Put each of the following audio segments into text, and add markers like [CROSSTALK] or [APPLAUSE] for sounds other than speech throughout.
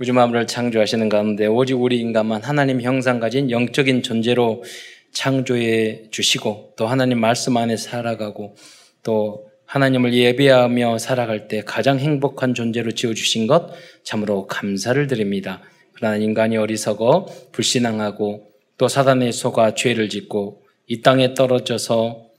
우주 만물을 창조하시는 가운데 오직 우리 인간만 하나님 형상 가진 영적인 존재로 창조해 주시고 또 하나님 말씀 안에 살아가고 또 하나님을 예배하며 살아갈 때 가장 행복한 존재로 지어 주신 것 참으로 감사를 드립니다. 그러나 인간이 어리석어 불신앙하고 또 사단의 속아 죄를 짓고 이 땅에 떨어져서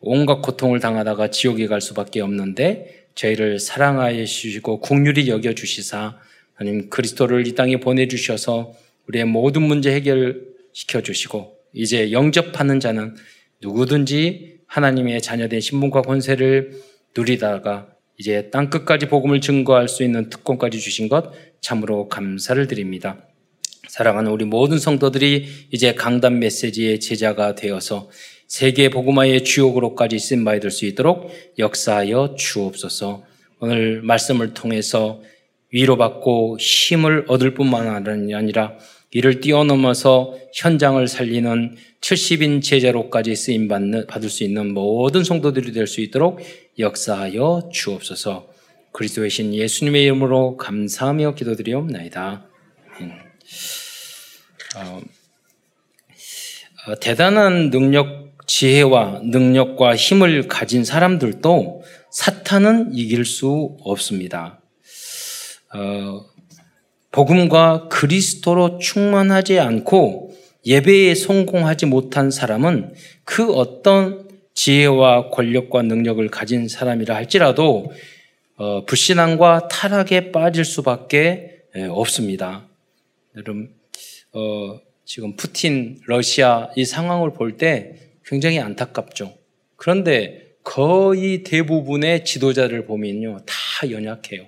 온갖 고통을 당하다가 지옥에 갈 수밖에 없는데 저희를 사랑하여 주시고 국률이 여겨 주시사 하나님 그리스도를 이 땅에 보내주셔서 우리의 모든 문제 해결시켜 주시고 이제 영접하는 자는 누구든지 하나님의 자녀된 신분과 권세를 누리다가 이제 땅 끝까지 복음을 증거할 수 있는 특권까지 주신 것 참으로 감사를 드립니다. 사랑하는 우리 모든 성도들이 이제 강단 메시지의 제자가 되어서 세계 복음화의 주역으로까지 쓴바이 될수 있도록 역사하여 주옵소서. 오늘 말씀을 통해서 위로받고 힘을 얻을 뿐만 아니라 이를 뛰어넘어서 현장을 살리는 70인 제자로까지 쓰임 받을 수 있는 모든 성도들이 될 수 있도록 역사하여 주옵소서. 그리스도의 신 예수님의 이름으로 감사하며 기도드리옵나이다. 어, 어, 대단한 능력, 지혜와 능력과 힘을 가진 사람들도 사탄은 이길 수 없습니다. 어, 복음과 그리스도로 충만하지 않고 예배에 성공하지 못한 사람은 그 어떤 지혜와 권력과 능력을 가진 사람이라 할지라도 어, 불신앙과 타락에 빠질 수밖에 없습니다. 여러분, 어, 지금 푸틴, 러시아 이 상황을 볼 때 굉장히 안타깝죠. 그런데 거의 대부분의 지도자를 보면요, 다 연약해요.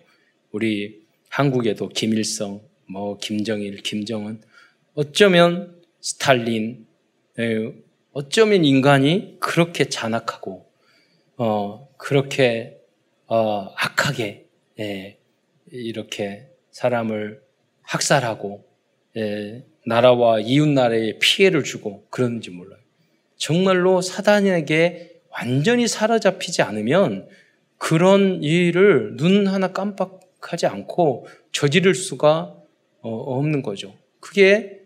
우리 한국에도 김일성, 뭐 김정일, 김정은, 어쩌면 스탈린, 예, 어쩌면 인간이 그렇게 잔악하고 어, 그렇게 어, 악하게 예, 이렇게 사람을 학살하고 예, 나라와 이웃 나라에 피해를 주고 그런지 몰라요. 정말로 사단에게 완전히 사로잡히지 않으면 그런 일을 눈 하나 깜빡 하지 않고 저지를 수가 어, 없는 거죠. 그게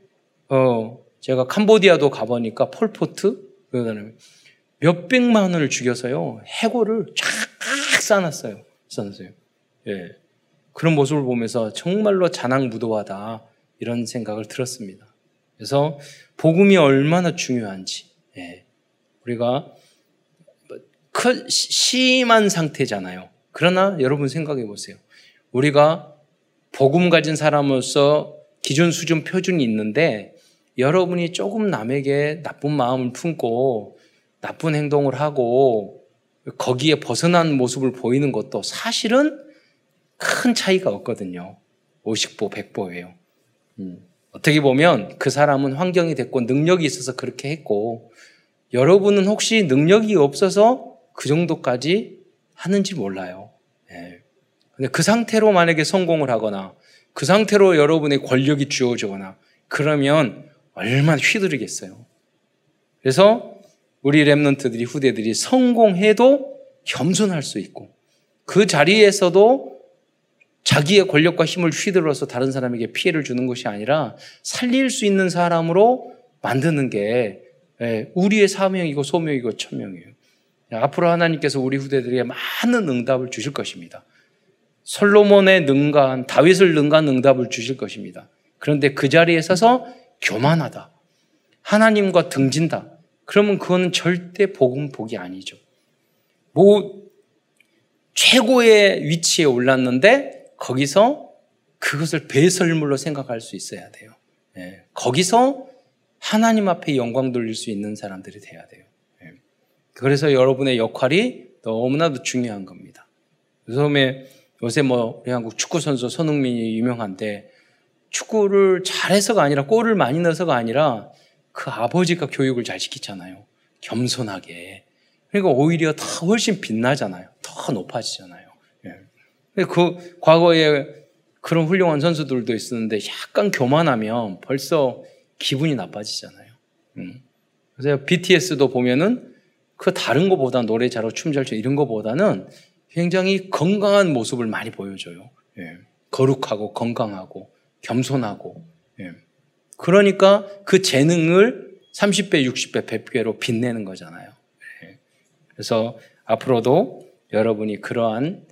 어, 제가 캄보디아도 가보니까 폴포트 그 사람이 몇 백만 원을 죽여서요 해고를 쫙 쌓아놨어요. 쌓아놨어요. 예. 그런 모습을 보면서 정말로 자랑무도하다 이런 생각을 들었습니다. 그래서 복음이 얼마나 중요한지 예. 우리가 큰 심한 상태잖아요. 그러나 여러분 생각해 보세요. 우리가 복음 가진 사람으로서 기준 수준 표준이 있는데 여러분이 조금 남에게 나쁜 마음을 품고 나쁜 행동을 하고 거기에 벗어난 모습을 보이는 것도 사실은 큰 차이가 없거든요. 50보, 100보예요. 음. 어떻게 보면 그 사람은 환경이 됐고 능력이 있어서 그렇게 했고 여러분은 혹시 능력이 없어서 그 정도까지 하는지 몰라요. 네. 근데 그 상태로 만약에 성공을 하거나 그 상태로 여러분의 권력이 주어지거나 그러면 얼마나 휘두르겠어요. 그래서 우리 랩런트들이 후대들이 성공해도 겸손할 수 있고 그 자리에서도 자기의 권력과 힘을 휘둘러서 다른 사람에게 피해를 주는 것이 아니라 살릴 수 있는 사람으로 만드는 게 예, 우리의 사명이고 소명이고 천명이에요. 앞으로 하나님께서 우리 후대들에게 많은 응답을 주실 것입니다. 솔로몬의 능가한 다윗을 능가한 응답을 주실 것입니다. 그런데 그 자리에 서서 교만하다. 하나님과 등진다. 그러면 그거는 절대 복음 복이 아니죠. 뭐 최고의 위치에 올랐는데 거기서 그것을 배설물로 생각할 수 있어야 돼요. 예. 거기서 하나님 앞에 영광 돌릴 수 있는 사람들이 돼야 돼요. 예. 그래서 여러분의 역할이 너무나도 중요한 겁니다. 요즘에 요새 뭐 우리 한국 축구 선수 손흥민이 유명한데 축구를 잘해서가 아니라 골을 많이 넣어서가 아니라 그 아버지가 교육을 잘 시키잖아요. 겸손하게. 그러니까 오히려 더 훨씬 빛나잖아요. 더 높아지잖아요. 예. 그 과거에 그런 훌륭한 선수들도 있었는데 약간 교만하면 벌써 기분이 나빠지잖아요. 음. 그래서 BTS도 보면은 그 다른 것보다 노래 잘하고 춤 잘추 이런 것보다는 굉장히 건강한 모습을 많이 보여줘요. 예. 거룩하고 건강하고 겸손하고. 예. 그러니까 그 재능을 30배, 60배, 100배로 빛내는 거잖아요. 예. 그래서 앞으로도 여러분이 그러한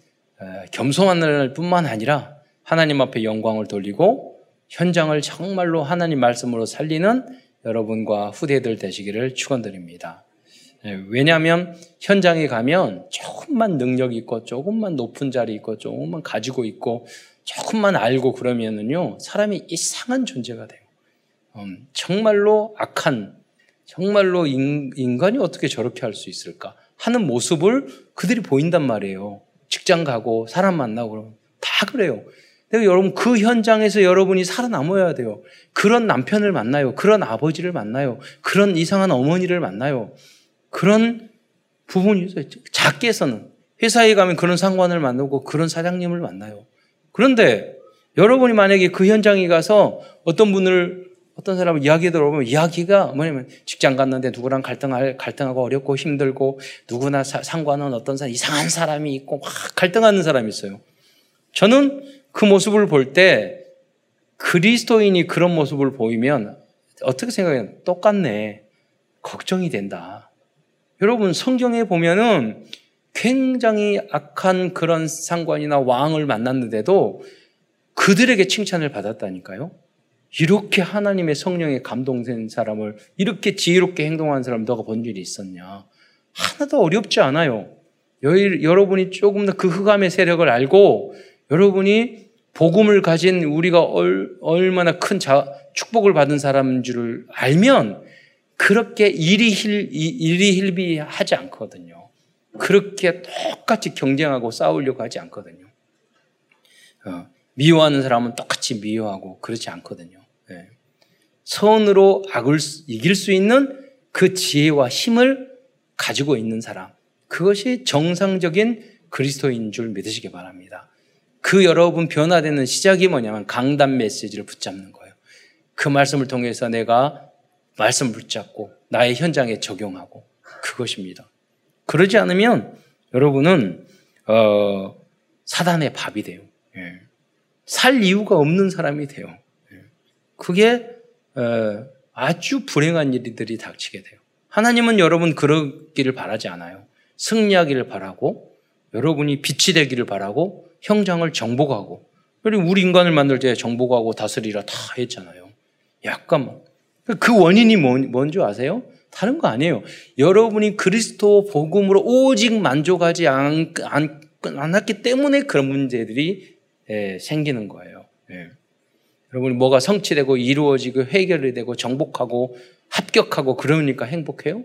겸손할 뿐만 아니라 하나님 앞에 영광을 돌리고 현장을 정말로 하나님 말씀으로 살리는 여러분과 후대들 되시기를 축원드립니다. 예, 왜냐하면 현장에 가면 조금만 능력 있고 조금만 높은 자리 있고 조금만 가지고 있고 조금만 알고 그러면은요 사람이 이상한 존재가 돼요. 음, 정말로 악한 정말로 인, 인간이 어떻게 저렇게 할 수 있을까 하는 모습을 그들이 보인단 말이에요. 직장 가고 사람 만나고 그러면 다 그래요. 근데 여러분 그 현장에서 여러분이 살아남아야 돼요. 그런 남편을 만나요. 그런 아버지를 만나요. 그런 이상한 어머니를 만나요. 그런 부분이 있어요. 작게서는 회사에 가면 그런 상관을 만나고 그런 사장님을 만나요. 그런데 여러분이 만약에 그 현장에 가서 어떤 분을 어떤 사람을 이야기 들어보면 이야기가 뭐냐면 직장 갔는데 누구랑 갈등할, 갈등하고 어렵고 힘들고 누구나 사, 상관은 어떤 사람, 이상한 사람이 있고 막 갈등하는 사람이 있어요. 저는 그 모습을 볼 때 그리스도인이 그런 모습을 보이면 어떻게 생각해요? 똑같네. 걱정이 된다. 여러분 성경에 보면은 굉장히 악한 그런 상관이나 왕을 만났는데도 그들에게 칭찬을 받았다니까요. 이렇게 하나님의 성령에 감동된 사람을 이렇게 지혜롭게 행동하는 사람 너가 본 일이 있었냐? 하나도 어렵지 않아요. 여러분이 조금 더 그 흑암의 세력을 알고 여러분이 복음을 가진 우리가 얼마나 큰 축복을 받은 사람인 줄을 알면 그렇게 일희힐비하지 않거든요. 그렇게 똑같이 경쟁하고 싸우려고 하지 않거든요. 어, 미워하는 사람은 똑같이 미워하고 그렇지 않거든요. 네. 선으로 악을 이길 수 있는 그 지혜와 힘을 가지고 있는 사람. 그것이 정상적인 그리스도인 줄 믿으시기 바랍니다. 그 여러분 변화되는 시작이 뭐냐면 강단 메시지를 붙잡는 거예요. 그 말씀을 통해서 내가 말씀 붙잡고 나의 현장에 적용하고 그것입니다. 그러지 않으면 여러분은 어, 사단의 밥이 돼요. 예. 살 이유가 없는 사람이 돼요. 예. 그게 어, 아주 불행한 일들이 닥치게 돼요. 하나님은 여러분 그러기를 바라지 않아요. 승리하기를 바라고 여러분이 빛이 되기를 바라고 형장을 정복하고 우리 인간을 만들 때 정복하고 다스리라 다 했잖아요. 약간 그 원인이 뭔지 아세요? 다른 거 아니에요. 여러분이 그리스도 복음으로 오직 만족하지 않, 않, 않았기 때문에 그런 문제들이 예, 생기는 거예요. 예. 여러분이 뭐가 성취되고 이루어지고 해결이 되고 정복하고 합격하고 그러니까 행복해요?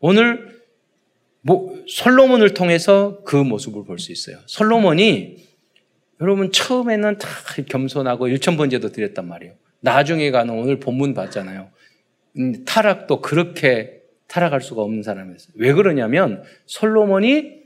오늘 뭐 솔로몬을 통해서 그 모습을 볼 수 있어요. 솔로몬이 여러분 처음에는 다 겸손하고 일천번제도 드렸단 말이에요. 나중에 가는 오늘 본문 봤잖아요. 음, 타락도 그렇게 타락할 수가 없는 사람이었어요. 왜 그러냐면 솔로몬이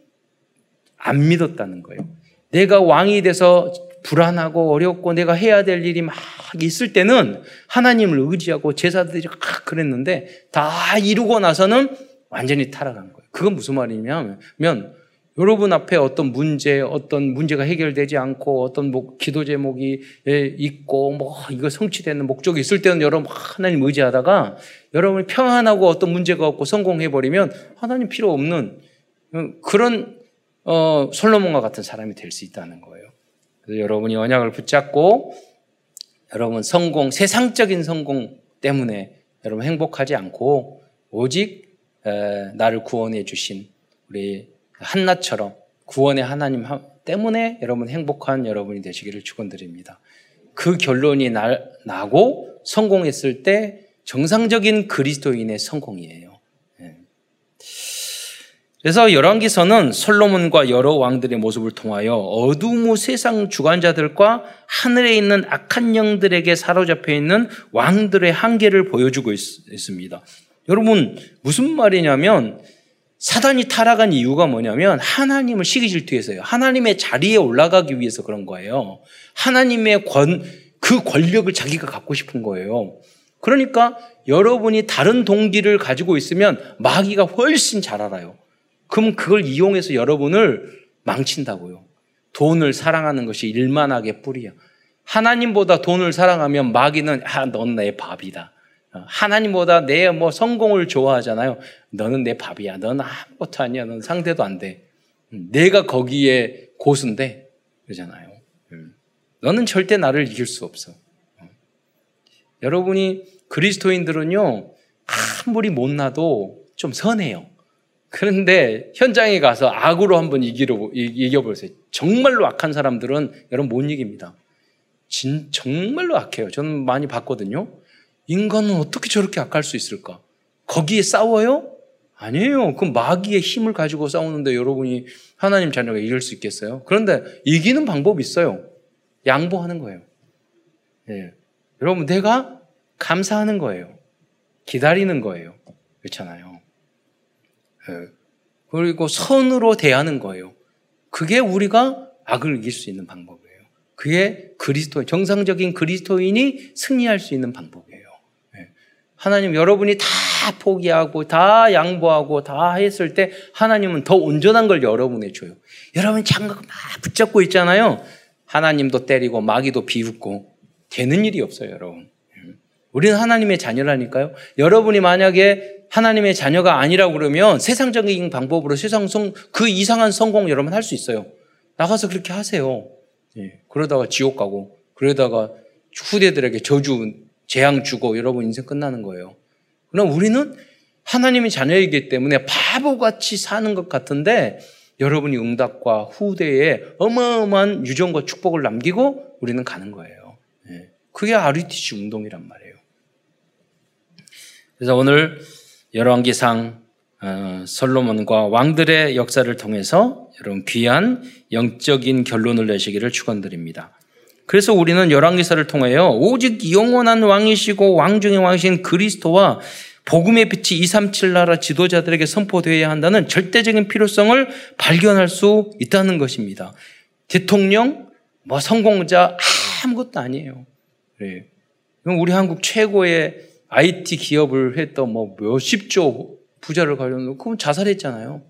안 믿었다는 거예요. 내가 왕이 돼서 불안하고 어렵고 내가 해야 될 일이 막 있을 때는 하나님을 의지하고 제사들이 막 그랬는데 다 이루고 나서는 완전히 타락한 거예요. 그건 무슨 말이냐면 여러분 앞에 어떤 문제, 어떤 문제가 해결되지 않고 어떤 목, 기도 제목이 예, 있고 뭐 이거 성취되는 목적이 있을 때는 여러분 하나님 의지하다가 여러분이 평안하고 어떤 문제가 없고 성공해 버리면 하나님 필요 없는 그런 어, 솔로몬과 같은 사람이 될 수 있다는 거예요. 그래서 여러분이 언약을 붙잡고 여러분 성공, 세상적인 성공 때문에 여러분 행복하지 않고 오직 에, 나를 구원해 주신 우리 한나처럼 구원의 하나님 때문에 여러분 행복한 여러분이 되시기를 축원드립니다. 그 결론이 나, 나고 성공했을 때 정상적인 그리스도인의 성공이에요. 예. 그래서 열왕기서는 솔로몬과 여러 왕들의 모습을 통하여 어두운 세상 주관자들과 하늘에 있는 악한 영들에게 사로잡혀 있는 왕들의 한계를 보여주고 있, 습니다 여러분 무슨 말이냐면 사단이 타락한 이유가 뭐냐면 하나님을 시기 질투해서요. 하나님의 자리에 올라가기 위해서 그런 거예요. 하나님의 권, 그 권력을 자기가 갖고 싶은 거예요. 그러니까 여러분이 다른 동기를 가지고 있으면 마귀가 훨씬 잘 알아요. 그럼 그걸 이용해서 여러분을 망친다고요. 돈을 사랑하는 것이 일만하게 뿌리야. 하나님보다 돈을 사랑하면 마귀는 아, 넌 내 밥이다. 어, 하나님보다 내 뭐 성공을 좋아하잖아요. 너는 내 밥이야. 넌 아무것도 아니야. 넌 상대도 안 돼. 음, 내가 거기에 고수인데 그러잖아요. 음, 너는 절대 나를 이길 수 없어. 어. 여러분이 그리스도인들은요 아무리 못나도 좀 선해요. 그런데 현장에 가서 악으로 한번 이기려, 이겨보세요. 정말로 악한 사람들은 여러분 못 이깁니다. 진, 정말로 악해요. 저는 많이 봤거든요. 인간은 어떻게 저렇게 악할 수 있을까? 거기에 싸워요? 아니에요. 그 마귀의 힘을 가지고 싸우는데 여러분이 하나님 자녀가 이길 수 있겠어요? 그런데 이기는 방법이 있어요. 양보하는 거예요. 예. 여러분, 내가 감사하는 거예요. 기다리는 거예요. 그렇잖아요. 예. 그리고 선으로 대하는 거예요. 그게 우리가 악을 이길 수 있는 방법이에요. 그게 그리스도 정상적인 그리스도인이 승리할 수 있는 방법이에요. 예. 하나님 여러분이 다 포기하고 다 양보하고 다 했을 때 하나님은 더 온전한 걸 여러분에 줘요. 여러분 장갑 막 붙잡고 있잖아요. 하나님도 때리고 마귀도 비웃고 되는 일이 없어요, 여러분. 우리는 하나님의 자녀라니까요. 여러분이 만약에 하나님의 자녀가 아니라고 그러면 세상적인 방법으로 세상 성, 그 이상한 성공 여러분 할 수 있어요. 나가서 그렇게 하세요. 예. 그러다가 지옥 가고, 그러다가 후대들에게 저주, 재앙 주고 여러분 인생 끝나는 거예요. 그럼 우리는 하나님의 자녀이기 때문에 바보같이 사는 것 같은데 여러분이 응답과 후대에 어마어마한 유전과 축복을 남기고 우리는 가는 거예요. 예. 그게 RUTC 운동이란 말이에요. 그래서 오늘 열왕기상 어, 솔로몬과 왕들의 역사를 통해서 여러분 귀한 영적인 결론을 내시기를 축원드립니다. 그래서 우리는 열왕기사를 통하여 오직 영원한 왕이시고 왕 중의 왕이신 그리스도와 복음의 빛이 237 나라 지도자들에게 선포되어야 한다는 절대적인 필요성을 발견할 수 있다는 것입니다. 대통령, 뭐 성공자 아무것도 아니에요. 네. 우리 한국 최고의 IT 기업을 했던 뭐 몇십조 부자를 가려는 그건 자살했잖아요.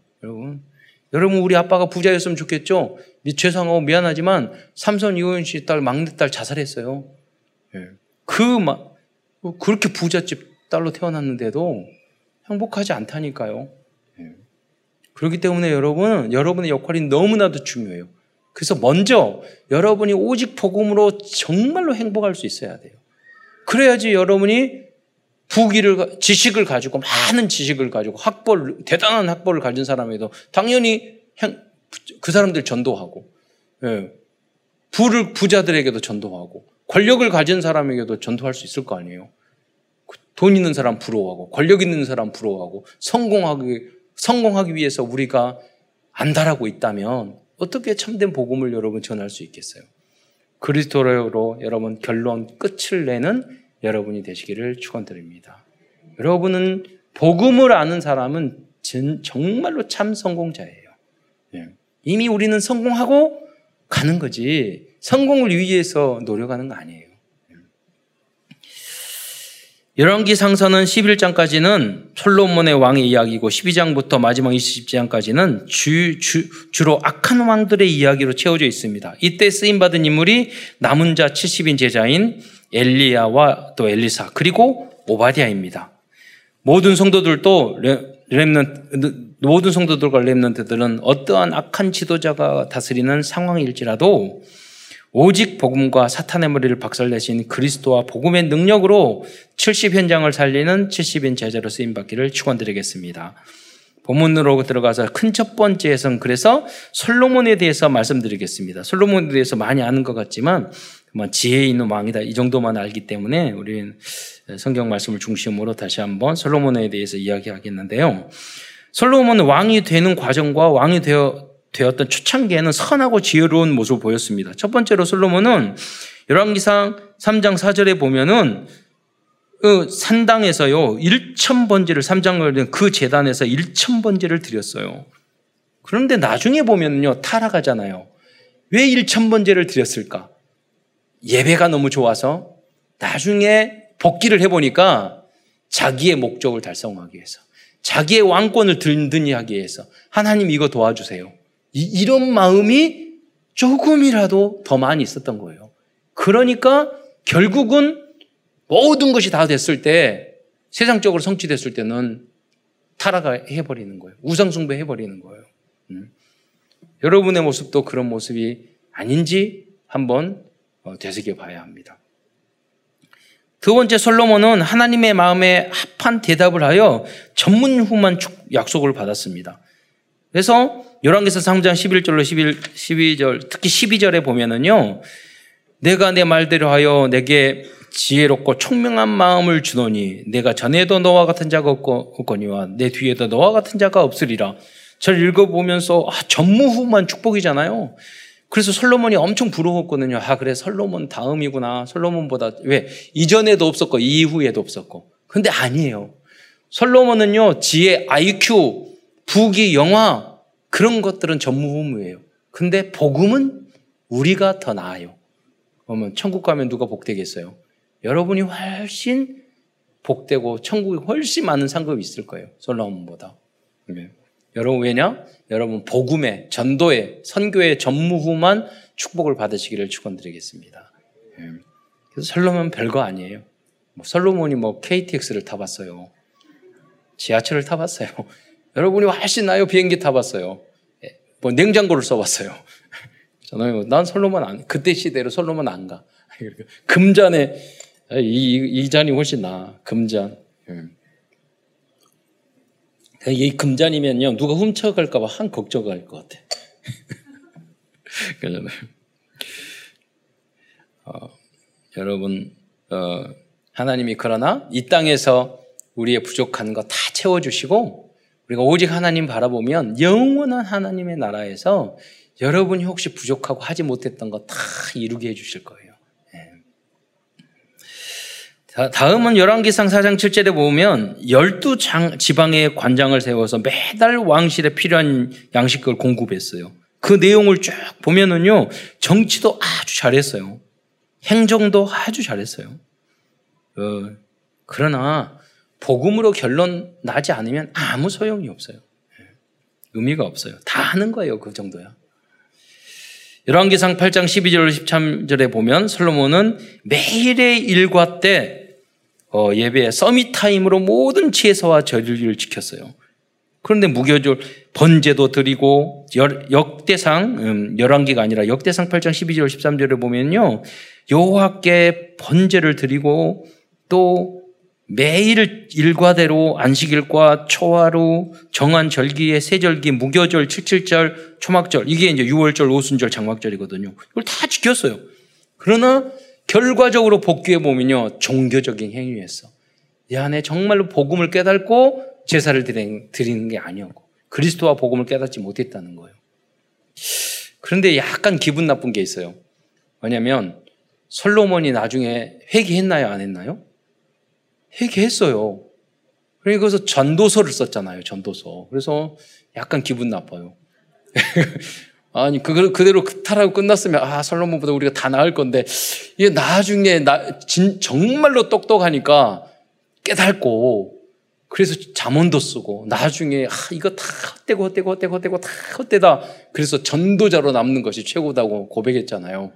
여러분. 우리 아빠가 부자였으면 좋겠죠. 죄송하고 미안하지만 삼선 이호연 씨 딸 막내딸 자살했어요. 예. 그막 그렇게 부잣집 딸로 태어났는데도 행복하지 않다니까요. 예. 그렇기 때문에 여러분 여러분의 역할이 너무나도 중요해요. 그래서 먼저 여러분이 오직 복음으로 정말로 행복할 수 있어야 돼요. 그래야지 여러분이 부기를 지식을 가지고 많은 지식을 가지고 학벌 대단한 학벌을 가진 사람에도 당연히 그 사람들 전도하고 예. 부를 부자들에게도 전도하고 권력을 가진 사람에게도 전도할 수 있을 거 아니에요. 돈 있는 사람 부러워하고 권력 있는 사람 부러워하고 성공하기 성공하기 위해서 우리가 안달하고 있다면 어떻게 참된 복음을 여러분 전할 수 있겠어요? 그리스도로 여러분 결론 끝을 내는 여러분이 되시기를 축원드립니다. 여러분은 복음을 아는 사람은 정말로 참 성공자예요. 예. 이미 우리는 성공하고 가는 거지 성공을 위해서 노력하는 거 아니에요. 예. 열왕기 상서는 11장까지는 솔로몬의 왕의 이야기고 12장부터 마지막 20장까지는 주, 주, 주로 악한 왕들의 이야기로 채워져 있습니다. 이때 쓰임받은 인물이 남은 자 70인 제자인 엘리야와 또 엘리사 그리고 오바디아입니다. 모든 성도들도 렘넌 모든 성도들과 렘넌트들은 어떠한 악한 지도자가 다스리는 상황일지라도 오직 복음과 사탄의 머리를 박살내신 그리스도와 복음의 능력으로 70 현장을 살리는 70인 제자로 쓰임 받기를 축원드리겠습니다. 본문으로 들어가서 큰 첫 번째에선 그래서 솔로몬에 대해서 말씀드리겠습니다. 솔로몬에 대해서 많이 아는 것 같지만 뭐 지혜 있는 왕이다 이 정도만 알기 때문에 우리는 성경 말씀을 중심으로 다시 한번 솔로몬에 대해서 이야기하겠는데요. 솔로몬은 왕이 되는 과정과 왕이 되어 되었던 초창기에는 선하고 지혜로운 모습을 보였습니다. 첫 번째로 솔로몬은 열왕기상 3장 4절에 보면은 그 산당에서요 1천 번제를 3장을 그 재단에서 1천 번제를 드렸어요. 그런데 나중에 보면요 타락하잖아요. 왜 1천 번제를 드렸을까? 예배가 너무 좋아서 나중에 복귀를 해보니까 자기의 목적을 달성하기 위해서 자기의 왕권을 든든히 하기 위해서 하나님 이거 도와주세요. 이, 런 마음이 조금이라도 더 많이 있었던 거예요. 그러니까 결국은 모든 것이 다 됐을 때 세상적으로 성취됐을 때는 타락해버리는 거예요. 우상숭배 해버리는 거예요. 음. 여러분의 모습도 그런 모습이 아닌지 한번 어, 되새겨 봐야 합니다. 두 번째 솔로몬은 하나님의 마음에 합한 대답을 하여 전문후만 약속을 받았습니다. 그래서 열왕기서 3장 11절로 11, 12절 특히 12절에 보면은요. 내가 내 말대로 하여 내게 지혜롭고 총명한 마음을 주노니 내가 전에도 너와 같은 자가 없거니와 내 뒤에도 너와 같은 자가 없으리라. 저를 읽어보면서 아, 전무후만 축복이잖아요. 그래서 솔로몬이 엄청 부러웠거든요. 아, 그래, 솔로몬 다음이구나. 솔로몬보다, 왜? 이전에도 없었고, 이후에도 없었고. 근데 아니에요. 솔로몬은요, 지혜, IQ, 부기, 영화, 그런 것들은 전무후무예요. 근데 복음은 우리가 더 나아요. 그러면 천국 가면 누가 복되겠어요? 여러분이 훨씬 복되고 천국에 훨씬 많은 상급이 있을 거예요. 솔로몬보다. 네. 여러분 왜냐? 여러분 복음의 전도의 선교의 전무후만 축복을 받으시기를 축원드리겠습니다. 예. 그래서 솔로몬 별거 아니에요. 뭐 솔로몬이 뭐 KTX를 타봤어요. 지하철을 타봤어요. [LAUGHS] 여러분이 훨씬 나요 비행기 타봤어요. 예. 뭐 냉장고를 써봤어요. [LAUGHS] 저는 난 솔로몬 안 그때 시대로 솔로몬 안 가. [LAUGHS] 금잔에 이, 이 잔이 훨씬 나. 금잔. 예. 이 금잔이면요, 누가 훔쳐갈까봐 한 걱정할 것 같아. 그러잖아요. 어, 여러분, 어, 하나님이 그러나 이 땅에서 우리의 부족한 거 다 채워주시고, 우리가 오직 하나님 바라보면 영원한 하나님의 나라에서 여러분이 혹시 부족하고 하지 못했던 거 다 이루게 해주실 거예요. 다음은 열왕기상 4장 7절에 보면 열두 지방의 관장을 세워서 매달 왕실에 필요한 양식을 공급했어요. 그 내용을 쭉 보면은요, 정치도 아주 잘했어요. 행정도 아주 잘했어요. 어, 그러나 복음으로 결론 나지 않으면 아무 소용이 없어요. 예, 의미가 없어요. 다 하는 거예요. 그 정도야. 열왕기상 8장 12절 13절에 보면 솔로몬은 매일의 일과 때 어, 예배 서밋 타임으로 모든 지혜서와 절리를 지켰어요. 그런데 무교절 번제도 드리고 역대상 음, 열왕기가 아니라 역대상 8장 12절 13절에 보면요 여호와께 번제를 드리고 또 매일 일과대로 안식일과 초하루 정한 절기의 세절기 무교절 77절 초막절 이게 이제 6월절 오순절 장막절이거든요. 이걸 다 지켰어요. 그러나 결과적으로 복귀해 보면요. 종교적인 행위였어. 이 안에 정말로 복음을 깨닫고 제사를 드리는 게 아니었고 그리스도와 복음을 깨닫지 못했다는 거예요. 그런데 약간 기분 나쁜 게 있어요. 왜냐면 솔로몬이 나중에 회개했나요? 안 했나요? 회개했어요. 그래서 전도서를 썼잖아요. 전도서. 그래서 약간 기분 나빠요. [LAUGHS] 아니 그걸 그대로 타라고 끝났으면 아 솔로몬보다 우리가 다 나을 건데 이게 나중에 나 진, 정말로 똑똑하니까 깨닫고 그래서 잠언도 쓰고 나중에 아 이거 다 헛되고 헛되고 헛되고 헛되고 다 헛되다 그래서 전도자로 남는 것이 최고다고 고백했잖아요.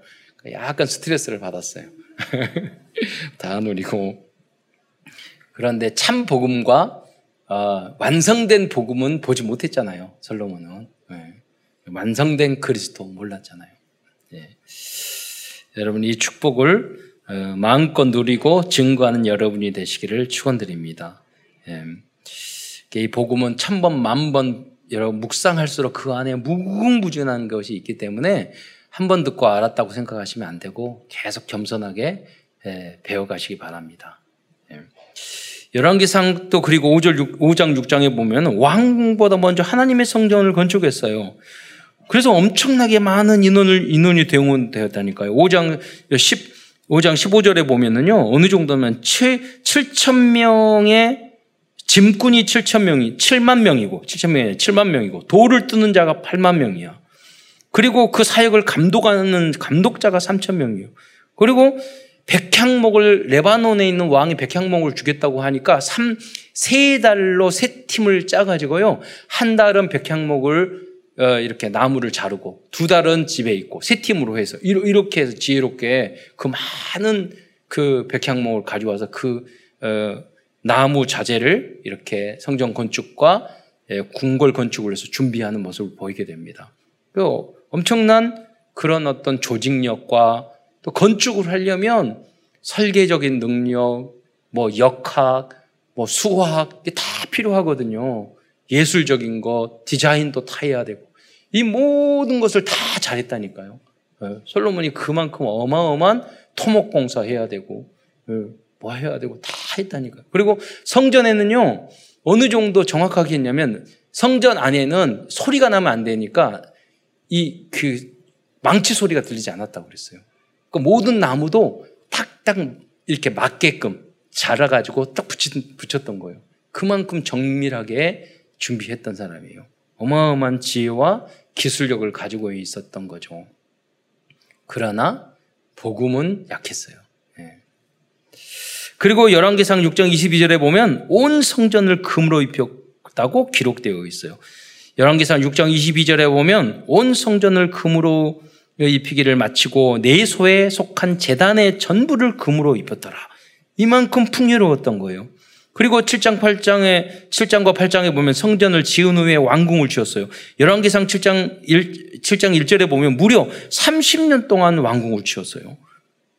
약간 스트레스를 받았어요. [LAUGHS] 다 누리고 그런데 참 복음과 어, 완성된 복음은 보지 못했잖아요. 솔로몬은. 네. 완성된 그리스도 몰랐잖아요. 예. 여러분 이 축복을 어, 마음껏 누리고 증거하는 여러분이 되시기를 축원드립니다. 예. 이 복음은 천 번, 만 번 여러분 묵상할수록 그 안에 무궁무진한 것이 있기 때문에 한 번 듣고 알았다고 생각하시면 안 되고 계속 겸손하게 예, 배워가시기 바랍니다. 열왕기상 또 그리고 5절 5장 6장에 보면 왕보다 먼저 하나님의 성전을 건축했어요. 그래서 엄청나게 많은 인원을, 인원이 대응되었다니까요. 5장 10, 5장 15절에 보면은요, 어느 정도면 7, 7천 명의 짐꾼이 7천 명이, 7만 명이고, 7천 명이 7만 명이고, 돌을 뜨는 자가 8만 명이야. 그리고 그 사역을 감독하는 감독자가 3천 명이에요. 그리고 백향목을, 레바논에 있는 왕이 백향목을 주겠다고 하니까 3, 세 달로 세 팀을 짜가지고요, 한 달은 백향목을 어, 이렇게 나무를 자르고 두 달은 집에 있고 세 팀으로 해서 이렇게 해서 지혜롭게 그 많은 그 백향목을 가져와서 그 어, 나무 자재를 이렇게 성전 건축과 예, 궁궐 건축을 해서 준비하는 모습을 보이게 됩니다. 그 엄청난 그런 어떤 조직력과 또 건축을 하려면 설계적인 능력, 뭐 역학, 뭐 수학 다 필요하거든요. 예술적인 것, 디자인도 다 해야 되고 이 모든 것을 다 잘했다니까요. 예, 솔로몬이 그만큼 어마어마한 토목공사 해야 되고 예, 뭐 해야 되고 다 했다니까요. 그리고 성전에는요 어느 정도 정확하게 했냐면 성전 안에는 소리가 나면 안 되니까 이 그 망치 소리가 들리지 않았다고 그랬어요. 그 모든 나무도 탁탁 이렇게 맞게끔 자라가지고 딱 붙였던 거예요. 그만큼 정밀하게 준비했던 사람이에요. 어마어마한 지혜와 기술력을 가지고 있었던 거죠. 그러나 복음은 약했어요. 예. 그리고 열왕기상 6장 22절에 보면 온 성전을 금으로 입혔다고 기록되어 있어요. 열왕기상 6장 22절에 보면 온 성전을 금으로 입히기를 마치고 내 소에 속한 재단의 전부를 금으로 입혔더라. 이만큼 풍요로웠던 거예요. 그리고 7장 8장에 7장과 8장에 보면 성전을 지은 후에 왕궁을 지었어요. 열왕기상 7장 1 7장 1절에 보면 무려 30년 동안 왕궁을 지었어요.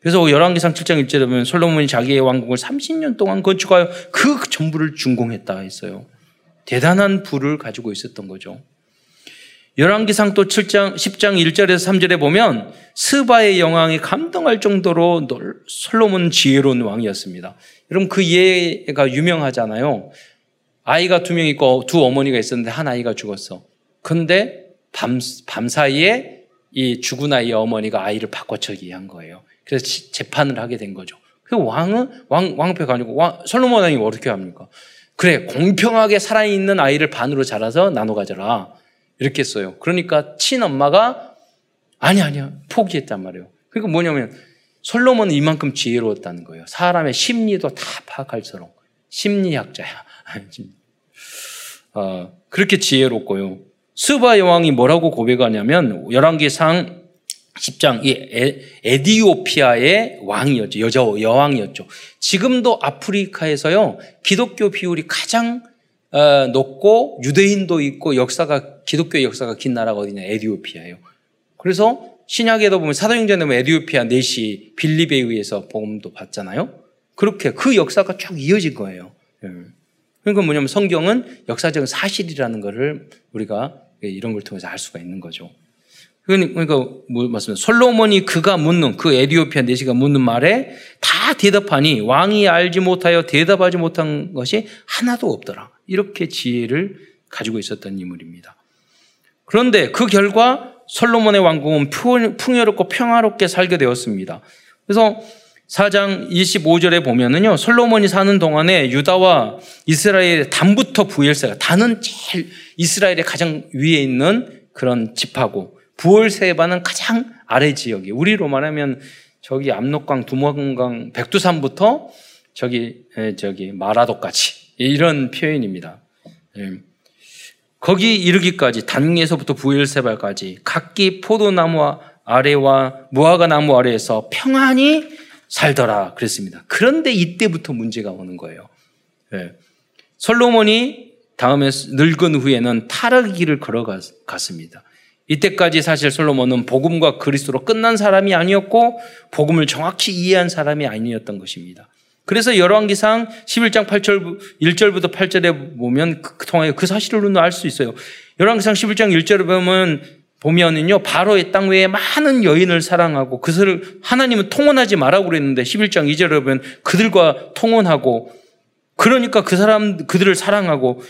그래서 열왕기상 7장 1절에 보면 솔로몬이 자기의 왕궁을 30년 동안 건축하여 그 전부를 준공했다 했어요. 대단한 부를 가지고 있었던 거죠. 열왕기상 또 7장 10장 1절에서 3절에 보면 스바의 영왕이 감동할 정도로 솔로몬 지혜로운 왕이었습니다. 여러분 그 예가 유명하잖아요. 아이가 두 명 있고 두 어머니가 있었는데 한 아이가 죽었어. 근데 밤, 밤 사이에 이 죽은 아이의 어머니가 아이를 바꿔치기 한 거예요. 그래서 재판을 하게 된 거죠. 그 왕은 왕 왕패가 아니고 왕, 솔로몬 왕이 어떻게 합니까? 그래 공평하게 살아있는 아이를 반으로 자라서 나눠 가져라 이렇게 했어요. 그러니까 친엄마가 아니 아니야 포기했단 말이에요. 그러니까 뭐냐면 솔로몬은 이만큼 지혜로웠다는 거예요. 사람의 심리도 다 파악할수록 심리학자야. 어, [LAUGHS] 그렇게 지혜롭고요. 스바 여왕이 뭐라고 고백하냐면 열왕기상 10장 이 에디오피아의 왕이었죠. 여자 여왕이었죠. 지금도 아프리카에서요. 기독교 비율이 가장 어, 높고 유대인도 있고 역사가 기독교 역사가 긴 나라가 어디냐 에디오피아예요. 그래서 신약에도 보면 사도행전에 보면 에디오피아 내시 빌립에 의해서 복음도 받잖아요. 그렇게 그 역사가 쭉 이어진 거예요. 예. 그러니까 뭐냐면 성경은 역사적인 사실이라는 것을 우리가 이런 걸 통해서 알 수가 있는 거죠. 그러니까 뭐 맞습니다. 솔로몬이 그가 묻는 그 에디오피아 내시가 묻는 말에 다 대답하니 왕이 알지 못하여 대답하지 못한 것이 하나도 없더라. 이렇게 지혜를 가지고 있었던 인물입니다. 그런데 그 결과 솔로몬의 왕궁은 풍요롭고 평화롭게 살게 되었습니다. 그래서 4장 25절에 보면은요, 솔로몬이 사는 동안에 유다와 이스라엘의 단부터 부엘세가, 단은 제일 이스라엘의 가장 위에 있는 그런 집하고, 부엘세바는 가장 아래 지역이, 우리로 말하면 저기 압록강, 두만강, 백두산부터 저기, 저기, 마라도까지, 이런 표현입니다. 예. 거기 이르기까지 단에서부터 부엘세발까지 각기 포도나무 아래와 무화과 나무 아래에서 평안히 살더라 그랬습니다. 그런데 이때부터 문제가 오는 거예요. 네. 솔로몬이 다음에 늙은 후에는 타락의 길을 걸어갔습니다. 이때까지 사실 솔로몬은 복음과 그리스도로 끝난 사람이 아니었고 복음을 정확히 이해한 사람이 아니었던 것입니다. 그래서 열왕기상 11장 8절 1절부터 8절에 보면 그, 그 통하여 그 사실을 알수 있어요. 열왕기상 11장 1절에 보면 보면은요 바로의 땅 외에 많은 여인을 사랑하고 그들을 하나님은 통혼하지 말라고 그랬는데 11장 2절에 보면 그들과 통혼하고 그러니까 그 사람 그들을 사랑하고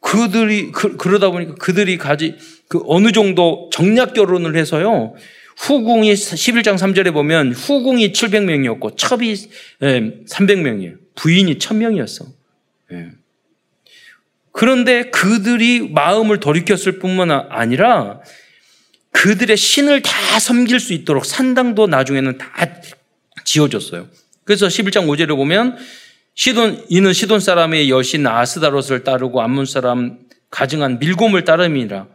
그들이 그, 러다 보니까 그들이 가지 그 어느 정도 정략 결혼을 해서요 후궁이 11장 3절에 보면 후궁이 700명이었고 첩이 300명이에요. 예, 부인이 1000명이었어. 예. 그런데 그들이 마음을 돌이켰을 뿐만 아니라 그들의 신을 다 섬길 수 있도록 산당도 나중에는 다 지어줬어요. 그래서 11장 5절에 보면 시돈 이는 시돈 사람의 여신 아스다롯을 따르고 암몬 사람 가증한 밀곰을 따름이라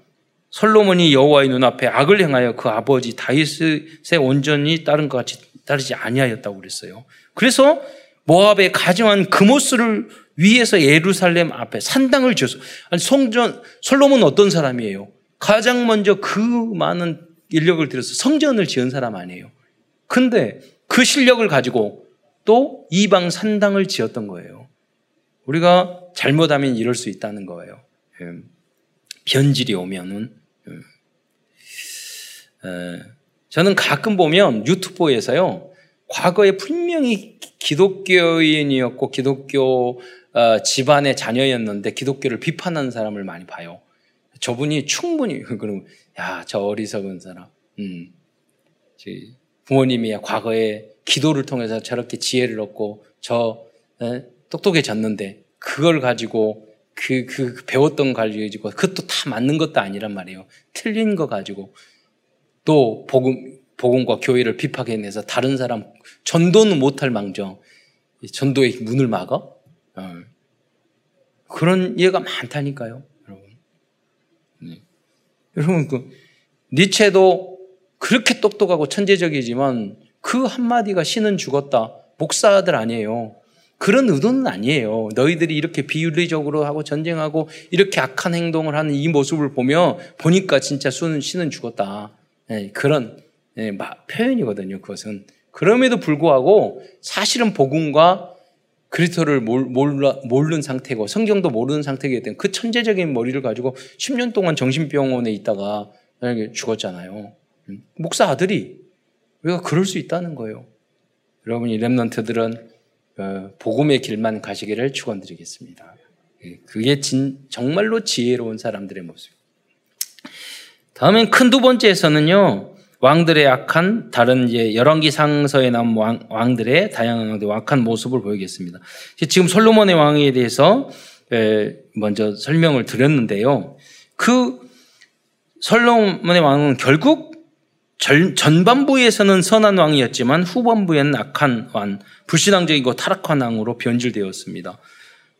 솔로몬이 여호와의 눈앞에 악을 행하여 그 아버지 다윗의 온전히 따른 것 같이 따르지 아니하였다고 그랬어요. 그래서 모압의 가정한 금오스를 위해서 예루살렘 앞에 산당을 지어서 아니 성전 솔로몬 어떤 사람이에요? 가장 먼저 그 많은 인력을 들여서 성전을 지은 사람 아니에요. 근데 그 실력을 가지고 또 이방 산당을 지었던 거예요. 우리가 잘못하면 이럴 수 있다는 거예요. 예. 변질이 오면은 예. 저는 가끔 보면 유튜브에서요. 과거에 분명히 기독교인이었고 기독교 어, 집안의 자녀였는데 기독교를 비판하는 사람을 많이 봐요. 저분이 충분히 [LAUGHS] 그럼 야저 어리석은 사람, 음, 부모님이 과거에 기도를 통해서 저렇게 지혜를 얻고 저 에, 똑똑해졌는데 그걸 가지고 그, 그 배웠던 걸 가지고 그것도 다 맞는 것도 아니란 말이에요. 틀린 거 가지고 또 복음 복음과 교회를 비판해내서 다른 사람 전도는 못할 망정 전도의 문을 막아? 어. 그런 예가 많다니까요, 여러분. 네. 여러분 그 니체도 그렇게 똑똑하고 천재적이지만 그 한마디가 신은 죽었다. 목사들 아니에요. 그런 의도는 아니에요. 너희들이 이렇게 비윤리적으로 하고 전쟁하고 이렇게 악한 행동을 하는 이 모습을 보며 보니까 진짜 신은 죽었다. 네, 그런 네, 표현이거든요. 그것은 그럼에도 불구하고 사실은 복음과 그리스도를 몰라, 모르는 상태고 성경도 모르는 상태이기 때문에 그 천재적인 머리를 가지고 10년 동안 정신병원에 있다가 죽었잖아요. 음, 목사 아들이 우리가 그럴 수 있다는 거예요. 여러분 이 렘넌트들은 어, 복음의 길만 가시기를 축원드리겠습니다. 예, 그게 진, 정말로 지혜로운 사람들의 모습. 다음엔 큰 두 번째에서는요. 왕들의 악한 다른 이제 열왕기 상서에 나온 왕, 왕들의 다양한 악한 모습을 보이겠습니다. 지금 솔로몬의 왕에 대해서 먼저 설명을 드렸는데요. 그 솔로몬의 왕은 결국 전반부에서는 선한 왕이었지만 후반부에는 악한 왕, 불신앙적이고 타락한 왕으로 변질되었습니다.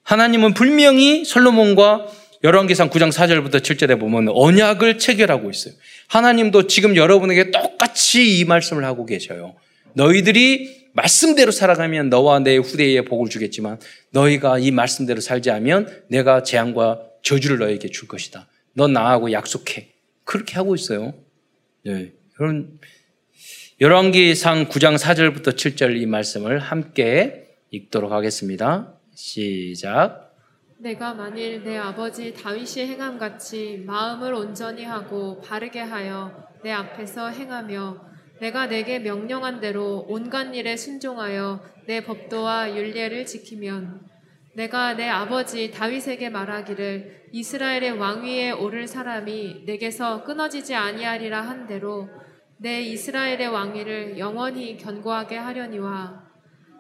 하나님은 분명히 솔로몬과 열왕기상 9장 4절부터 7절에 보면 언약을 체결하고 있어요. 하나님도 지금 여러분에게 똑같이 이 말씀을 하고 계셔요. 너희들이 말씀대로 살아가면 너와 내 후대에 복을 주겠지만 너희가 이 말씀대로 살지 않으면 내가 재앙과 저주를 너에게 줄 것이다. 너 나하고 약속해. 그렇게 하고 있어요. 네. 여러분 열왕기상 9장 4절부터 7절 이 말씀을 함께 읽도록 하겠습니다. 시작. 내가 만일 내 아버지 다윗이 행함 같이 마음을 온전히 하고 바르게 하여 내 앞에서 행하며 내가 내게 명령한 대로 온갖 일에 순종하여 내 법도와 율례를 지키면 내가 내 아버지 다윗에게 말하기를 이스라엘의 왕위에 오를 사람이 내게서 끊어지지 아니하리라 한 대로 내 이스라엘의 왕위를 영원히 견고하게 하려니와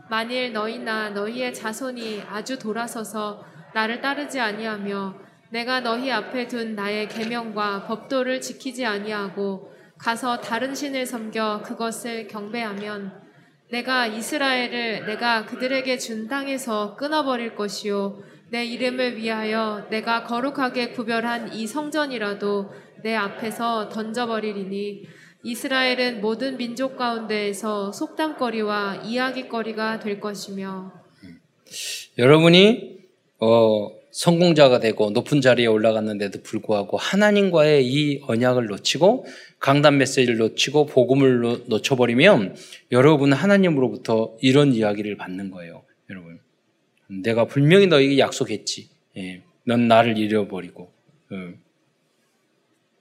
만일 너희나 너희의 자손이 아주 돌아서서 나를 따르지 아니하며 내가 너희 앞에 둔 나의 계명과 법도를 지키지 아니하고 가서 다른 신을 섬겨 그것을 경배하면 내가 이스라엘을 내가 그들에게 준 땅에서 끊어버릴 것이요. 내 이름을 위하여 내가 거룩하게 구별한 이 성전이라도 내 앞에서 던져버리리니 이스라엘은 모든 민족 가운데에서 속담거리와 이야기거리가 될 것이며. 여러분이 어, 성공자가 되고 높은 자리에 올라갔는데도 불구하고 하나님과의 이 언약을 놓치고 강단 메시지를 놓치고 복음을 놓쳐버리면 여러분은 하나님으로부터 이런 이야기를 받는 거예요. 여러분. 내가 분명히 너에게 약속했지. 예. 넌 나를 잃어버리고, 어.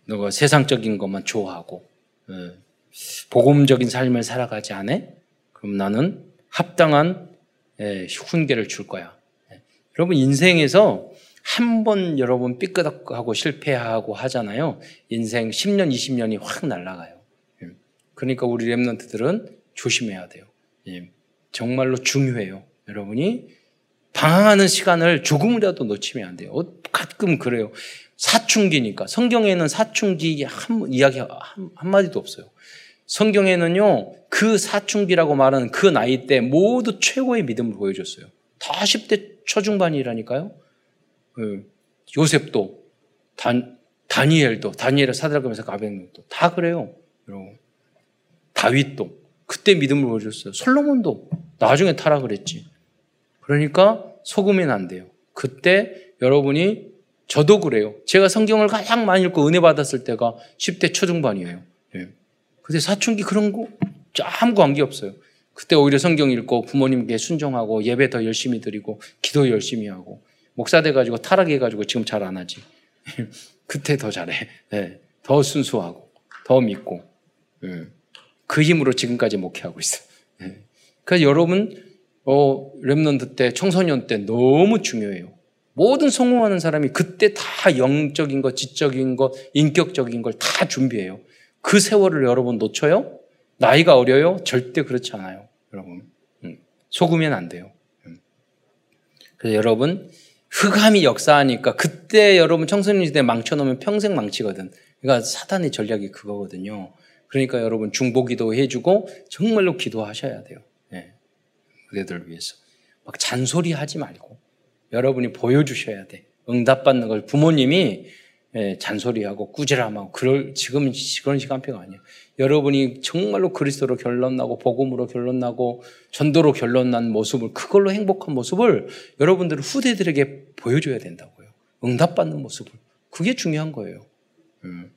너가 세상적인 것만 좋아하고, 어. 복음적인 삶을 살아가지 않아? 그럼 나는 합당한 예, 훈계를 줄 거야. 여러분 인생에서 한 번 여러분 삐끄덕하고 실패하고 하잖아요. 인생 10년, 20년이 확 날아가요. 예. 그러니까 우리 랩런트들은 조심해야 돼요. 예. 정말로 중요해요. 여러분이 방황하는 시간을 조금이라도 놓치면 안 돼요. 어, 가끔 그래요. 사춘기니까. 성경에는 사춘기 한, 이야기 한, 한마디도 없어요. 성경에는요, 그 사춘기라고 말하는 그 나이 때 모두 최고의 믿음을 보여줬어요. 다 10대 초중반이라니까요. 그 요셉도 다, 다니엘도 다니엘의 사드락면서 가백도 다 그래요. 여러분. 다윗도 그때 믿음을 보여줬어요. 솔로몬도 나중에 타락을 했지. 그러니까 안 돼요. 그때 여러분이 저도 그래요. 제가 성경을 가장 많이 읽고 은혜 받았을 때가 10대 초중반이에요. 예. 근데 사춘기 그런 거 아무 관계 없어요. 그때 오히려 성경 읽고 부모님께 순종하고 예배 더 열심히 드리고 기도 열심히 하고 목사 돼가지고 타락해가지고 지금 잘 안 하지. [LAUGHS] 그때 더 잘해. 네. 더 순수하고 더 믿고 네. 그 힘으로 지금까지 목회하고 있어. 네. 그래서 여러분 어, 랩런드 때 청소년 때 너무 중요해요. 모든 성공하는 사람이 그때 다 영적인 것, 지적인 것, 인격적인 걸 다 준비해요. 그 세월을 여러분 놓쳐요? 나이가 어려요? 절대 그렇지 않아요. 여러분. 음. 속으면 안 돼요. 음. 그래서 여러분, 흑암이 역사하니까 그때 여러분 청소년 시대 망쳐놓으면 평생 망치거든. 그러니까 사탄의 전략이 그거거든요. 그러니까 여러분 중보기도 해주고 정말로 기도하셔야 돼요. 네. 그대들 위해서. 막 잔소리 하지 말고 여러분이 보여주셔야 돼. 응답받는 걸 부모님이 예, 잔소리하고 꾸지람하고 그럴 지금 그런 시간표가 아니에요. 여러분이 정말로 그리스도로 결론나고 복음으로 결론나고 전도로 결론난 모습을 그걸로 행복한 모습을 여러분들 후대들에게 보여줘야 된다고요. 응답받는 모습을 그게 중요한 거예요. 음.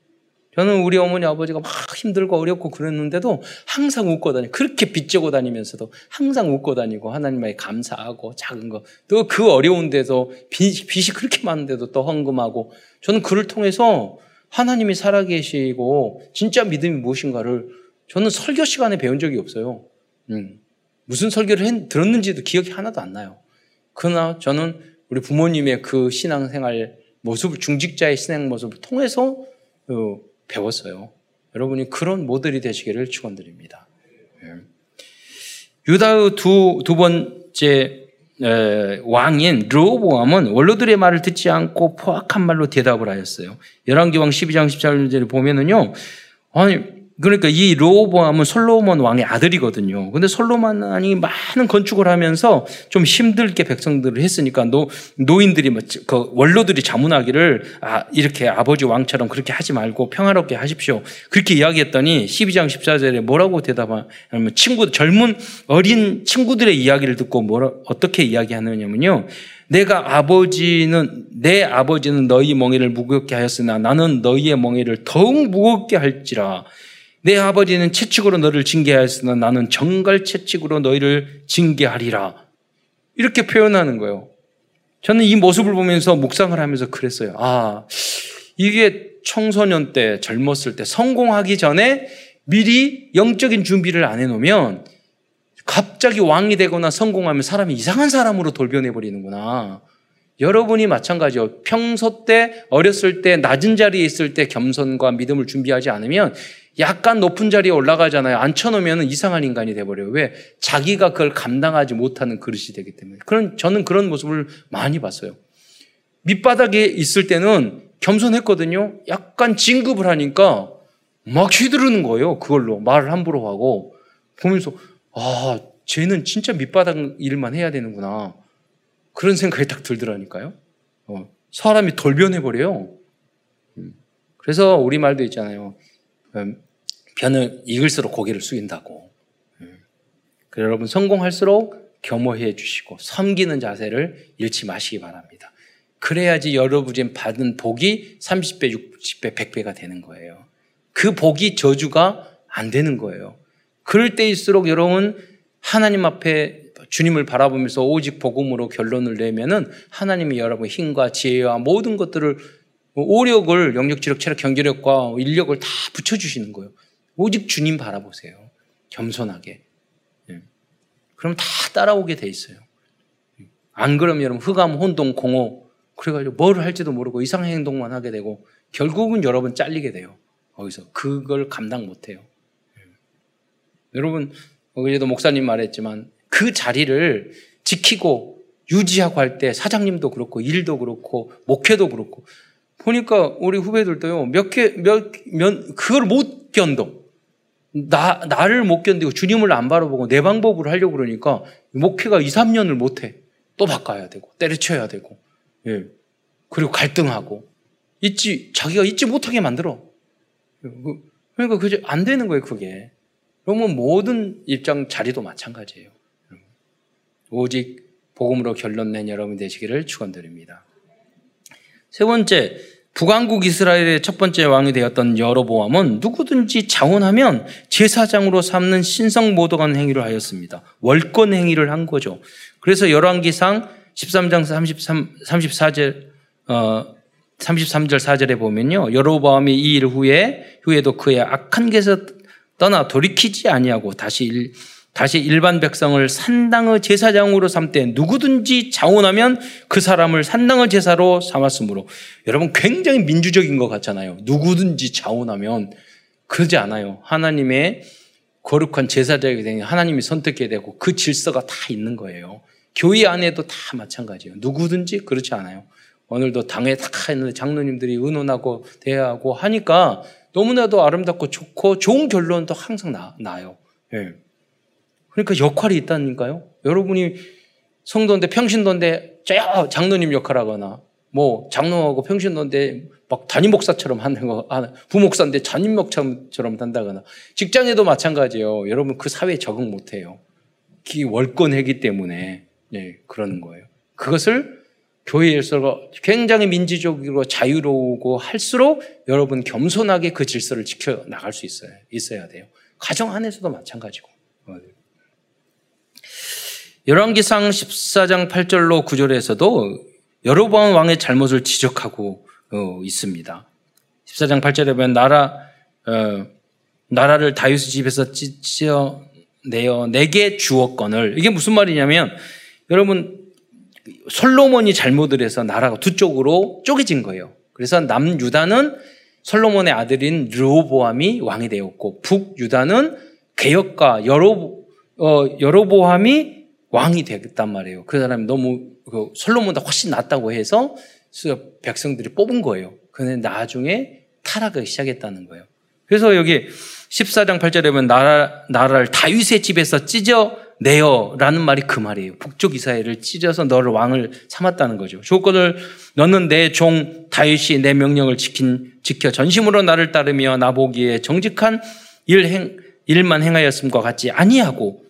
저는 우리 어머니 아버지가 막 힘들고 어렵고 그랬는데도 항상 웃고 다니 그렇게 빚지고 다니면서도 항상 웃고 다니고 하나님께 감사하고 작은 거 또 그 어려운 데서 빚, 빚이 그렇게 많은데도 또 헌금하고 저는 그를 통해서 하나님이 살아계시고 진짜 믿음이 무엇인가를 저는 설교 시간에 배운 적이 없어요. 음. 무슨 설교를 했, 들었는지도 기억이 하나도 안 나요. 그러나 저는 우리 부모님의 그 신앙생활 모습을 중직자의 신앙 모습을 통해서 어, 배웠어요. 여러분이 그런 모델이 되시기를 축원드립니다. 예. 유다의 두, 두 번째 에, 왕인 르호보암은 원로들의 말을 듣지 않고 포악한 말로 대답을 하였어요. 열왕기상 12장 14절을 보면은요. 아니 그러니까 이 로보암은 솔로몬 왕의 아들이거든요. 근데 솔로몬이 많은 건축을 하면서 좀 힘들게 백성들을 했으니까 노, 노인들이 뭐그 원로들이 자문하기를 아, 이렇게 아버지 왕처럼 그렇게 하지 말고 평화롭게 하십시오. 그렇게 이야기했더니 12장 14절에 뭐라고 대답하냐면 친구 젊은 어린 친구들의 이야기를 듣고 뭐라 어떻게 이야기하느냐면요. 내가 아버지는 내 아버지는 너희 멍에를 무겁게 하였으나 나는 너희의 멍에를 더욱 무겁게 할지라. 내 아버지는 채찍으로 너를 징계하였으나 나는 정갈 채찍으로 너희를 징계하리라. 이렇게 표현하는 거예요. 저는 이 모습을 보면서 묵상을 하면서 그랬어요. 아, 이게 청소년 때, 젊었을 때 성공하기 전에 미리 영적인 준비를 안 해놓으면 갑자기 왕이 되거나 성공하면 사람이 이상한 사람으로 돌변해 버리는구나. 여러분이 마찬가지요. 평소 때, 어렸을 때, 낮은 자리에 있을 때 겸손과 믿음을 준비하지 않으면 약간 높은 자리에 올라가잖아요. 앉혀놓으면 이상한 인간이 돼버려요. 왜? 자기가 그걸 감당하지 못하는 그릇이 되기 때문에. 그런, 저는 그런 모습을 많이 봤어요. 밑바닥에 있을 때는 겸손했거든요. 약간 진급을 하니까 막 휘두르는 거예요. 그걸로. 말을 함부로 하고. 보면서, 아, 쟤는 진짜 밑바닥 일만 해야 되는구나. 그런 생각이 딱 들더라니까요. 어, 사람이 돌변해버려요. 음. 그래서 우리말도 있잖아요. 음, 변을 익을수록 고개를 숙인다고. 음. 여러분 성공할수록 겸허해 주시고 섬기는 자세를 잃지 마시기 바랍니다. 그래야지 여러분이 받은 복이 30배, 60배, 100배가 되는 거예요. 그 복이 저주가 안 되는 거예요. 그럴 때일수록 여러분 하나님 앞에 주님을 바라보면서 오직 복음으로 결론을 내면은 하나님이 여러분 힘과 지혜와 모든 것들을 오력을 영역, 지력, 체력, 경제력과 인력을 다 붙여주시는 거예요. 오직 주님 바라보세요. 겸손하게. 예. 그럼 다 따라오게 돼 있어요. 안 그러면 여러분 흑암, 혼동, 공허 그래가지고 뭘 할지도 모르고 이상한 행동만 하게 되고 결국은 여러분 잘리게 돼요. 거기서 그걸 감당 못해요. 예. 여러분 어제도 목사님 말했지만 그 자리를 지키고 유지하고 할 때 사장님도 그렇고 일도 그렇고 목회도 그렇고 보니까 우리 후배들도요 몇 개 몇몇 그걸 못 견뎌. 나, 나를 못 견디고 주님을 안 바라보고 내 방법으로 하려고 그러니까 목회가 2, 3년을 못 해. 또 바꿔야 되고, 때려쳐야 되고, 예. 그리고 갈등하고, 잊지 자기가 잊지 못하게 만들어. 그러니까 그저 안 되는 거예요, 그게. 그러면 모든 입장 자리도 마찬가지예요. 오직 복음으로 결론 낸 여러분 되시기를 축원드립니다. 세 번째, 북왕국 이스라엘의 첫 번째 왕이 되었던 여로보암은 누구든지 자원하면 제사장으로 삼는 신성 모독한 행위를 하였습니다. 월권 행위를 한 거죠. 그래서 열왕기상 13장 33, 34절 어, 33절 4절에 보면요. 여로보암이 이 일 후에 후에도 그의 악한 길에서 떠나 돌이키지 아니하고 다시 일, 다시 일반 백성을 산당의 제사장으로 삼때 누구든지 자원하면 그 사람을 산당의 제사로 삼았으므로 여러분 굉장히 민주적인 것 같잖아요. 누구든지 자원하면 그러지 않아요. 하나님의 거룩한 제사장이 되니 하나님이 선택해야 되고 그 질서가 다 있는 거예요. 교회 안에도 다 마찬가지예요. 누구든지 그렇지 않아요. 오늘도 당에 다 있는데 장로님들이 의논하고 대화하고 하니까 너무나도 아름답고 좋고 좋은 결론도 항상 나, 나요. 예. 그러니까 역할이 있다니까요. 여러분이 성도인데 평신도인데 저 장로님 역할하거나 뭐 장로하고 평신도인데 막 담임 목사처럼 하는 거, 부목사인데 담임 목사처럼 한다거나 직장에도 마찬가지예요. 여러분 그 사회에 적응 못해요. 기 월권했기 때문에 예, 그러는 거예요. 그것을 교회에서 굉장히 민주적이고 자유로우고 할수록 여러분 겸손하게 그 질서를 지켜 나갈 수 있어요. 있어야 돼요. 가정 안에서도 마찬가지고. 열왕기상 14장 8절로 9절에서도 여러 번 왕의 잘못을 지적하고 어, 있습니다. 14장 8절에 보면 나라 어, 나라를 다윗의 집에서 찢어 내어 내게 주었건을 이게 무슨 말이냐면 여러분 솔로몬이 잘못을 해서 나라가 두 쪽으로 쪼개진 거예요. 그래서 남 유다는 솔로몬의 아들인 르호보암이 왕이 되었고 북 유다는 개혁가 여로 어, 여로보암이 왕이 되겠단 말이에요. 그 사람이 너무 그 솔로몬보다 훨씬 낫다고 해서 백성들이 뽑은 거예요. 그런데 나중에 타락을 시작했다는 거예요. 그래서 여기 14장 8절에 보면 나라, 나라를 다윗의 집에서 찢어 내어 라는 말이 그 말이에요. 북쪽 이스라엘을 찢어서 너를 왕을 삼았다는 거죠. 조건을 너는 내 종 다윗이 내 명령을 지킨 지켜 전심으로 나를 따르며 나보기에 정직한 일 행, 일만 행하였음과 같지 아니하고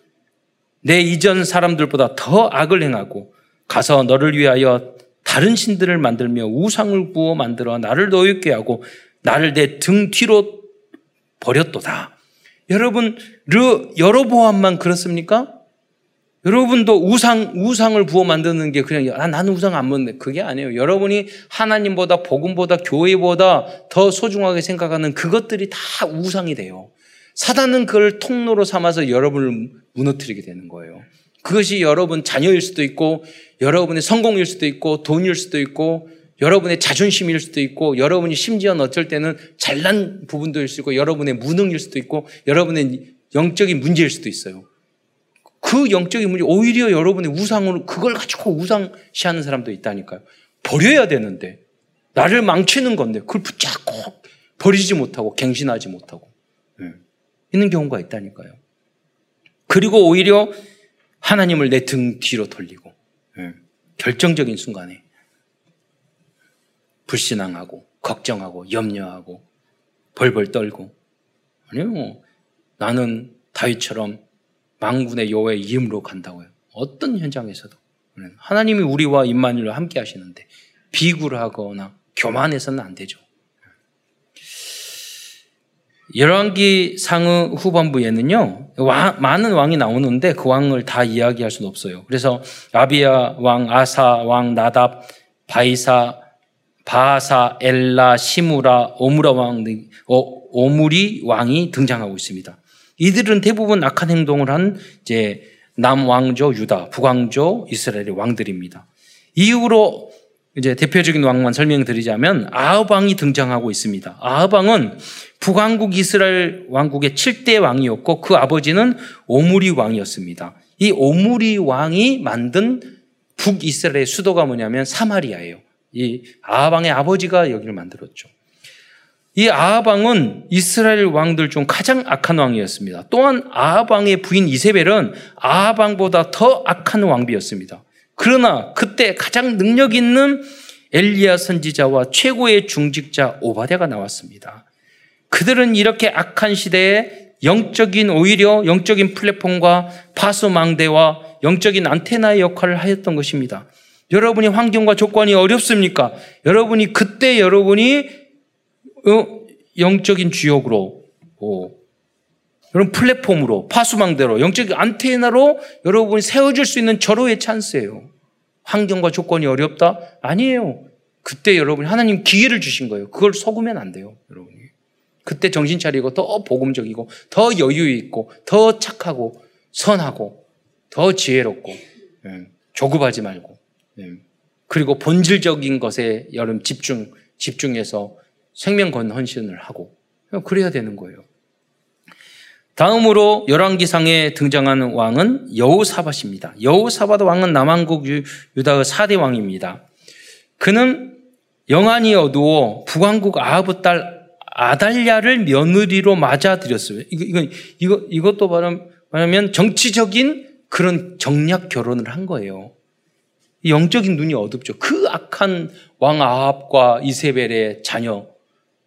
내 이전 사람들보다 더 악을 행하고 가서 너를 위하여 다른 신들을 만들며 우상을 구워 만들어 나를 노엽게 하고 나를 내 등 뒤로 버렸도다. 여러분, 르, 여로보암만 그렇습니까? 여러분도 우상, 우상을 부어 만드는 게 그냥, 아, 나는 우상 안 먹는데. 그게 아니에요. 여러분이 하나님보다, 복음보다, 교회보다 더 소중하게 생각하는 그것들이 다 우상이 돼요. 사단은 그걸 통로로 삼아서 여러분을 무너뜨리게 되는 거예요. 그것이 여러분 자녀일 수도 있고, 여러분의 성공일 수도 있고, 돈일 수도 있고, 여러분의 자존심일 수도 있고, 여러분이 심지어 어쩔 때는 잘난 부분도 있고, 여러분의 무능일 수도 있고, 여러분의 영적인 문제일 수도 있어요. 그 영적인 문제, 오히려 여러분의 우상으로 그걸 가지고 우상시하는 사람도 있다니까요. 버려야 되는데, 나를 망치는 건데, 그걸 붙잡고 버리지 못하고, 갱신하지 못하고, 네. 있는 경우가 있다니까요. 그리고 오히려 하나님을 내 등 뒤로 돌리고, 네. 결정적인 순간에 불신앙하고, 걱정하고, 염려하고, 벌벌 떨고, 아니요, 나는 다윗처럼 망군의 여호와의 이름으로 간다고요. 어떤 현장에서도 하나님이 우리와 임마누엘과 함께 하시는데 비굴 하거나 교만해서는 안 되죠. 열왕기 상의 후반부에는요 왕, 많은 왕이 나오는데 그 왕을 다 이야기할 수는 없어요. 그래서 아비야 왕, 아사 왕, 나답, 바이사, 바사, 엘라, 시므리, 오무라 왕, 오무리 왕이 등장하고 있습니다. 이들은 대부분 악한 행동을 한 이제 남왕조 유다, 북왕조 이스라엘의 왕들입니다. 이후로 이제 대표적인 왕만 설명드리자면 아합 왕이 등장하고 있습니다. 아합 왕은 북왕국 이스라엘 왕국의 7대 왕이었고 그 아버지는 오므리 왕이었습니다. 이 오므리 왕이 만든 북이스라엘의 수도가 뭐냐면 사마리아예요. 이 아합 왕의 아버지가 여기를 만들었죠. 이 아하방은 이스라엘 왕들 중 가장 악한 왕이었습니다. 또한 아하방의 부인 이세벨은 아하방보다 더 악한 왕비였습니다. 그러나 그때 가장 능력 있는 엘리야 선지자와 최고의 중직자 오바댜가 나왔습니다. 그들은 이렇게 악한 시대에 영적인 오히려 영적인 플랫폼과 파수망대와 영적인 안테나의 역할을 하였던 것입니다. 여러분이 환경과 조건이 어렵습니까? 여러분이 그때 여러분이 어, 영적인 주역으로 그런 플랫폼으로 파수망대로 영적인 안테나로 여러분이 세워질 수 있는 절호의 찬스예요. 환경과 조건이 어렵다? 아니에요. 그때 여러분이 하나님 기회를 주신 거예요. 그걸 속으면 안 돼요, 여러분이. 그때 정신 차리고 더 복음적이고 더 여유 있고 더 착하고 선하고 더 지혜롭고 예, 조급하지 말고 예. 그리고 본질적인 것에 여러분 집중 집중해서 생명 건 헌신을 하고 그래야 되는 거예요. 다음으로 열왕기상에 등장하는 왕은 여호사밧입니다. 여호사밧 왕은 남한국 유다의 4대 왕입니다. 그는 영안이 어두워 북왕국 아하브 딸 아달랴를 며느리로 맞아들였어요. 이거, 이거, 이거, 이것도 말하면 정치적인 그런 정략 결혼을 한 거예요. 영적인 눈이 어둡죠. 그 악한 왕 아합과 이세벨의 자녀,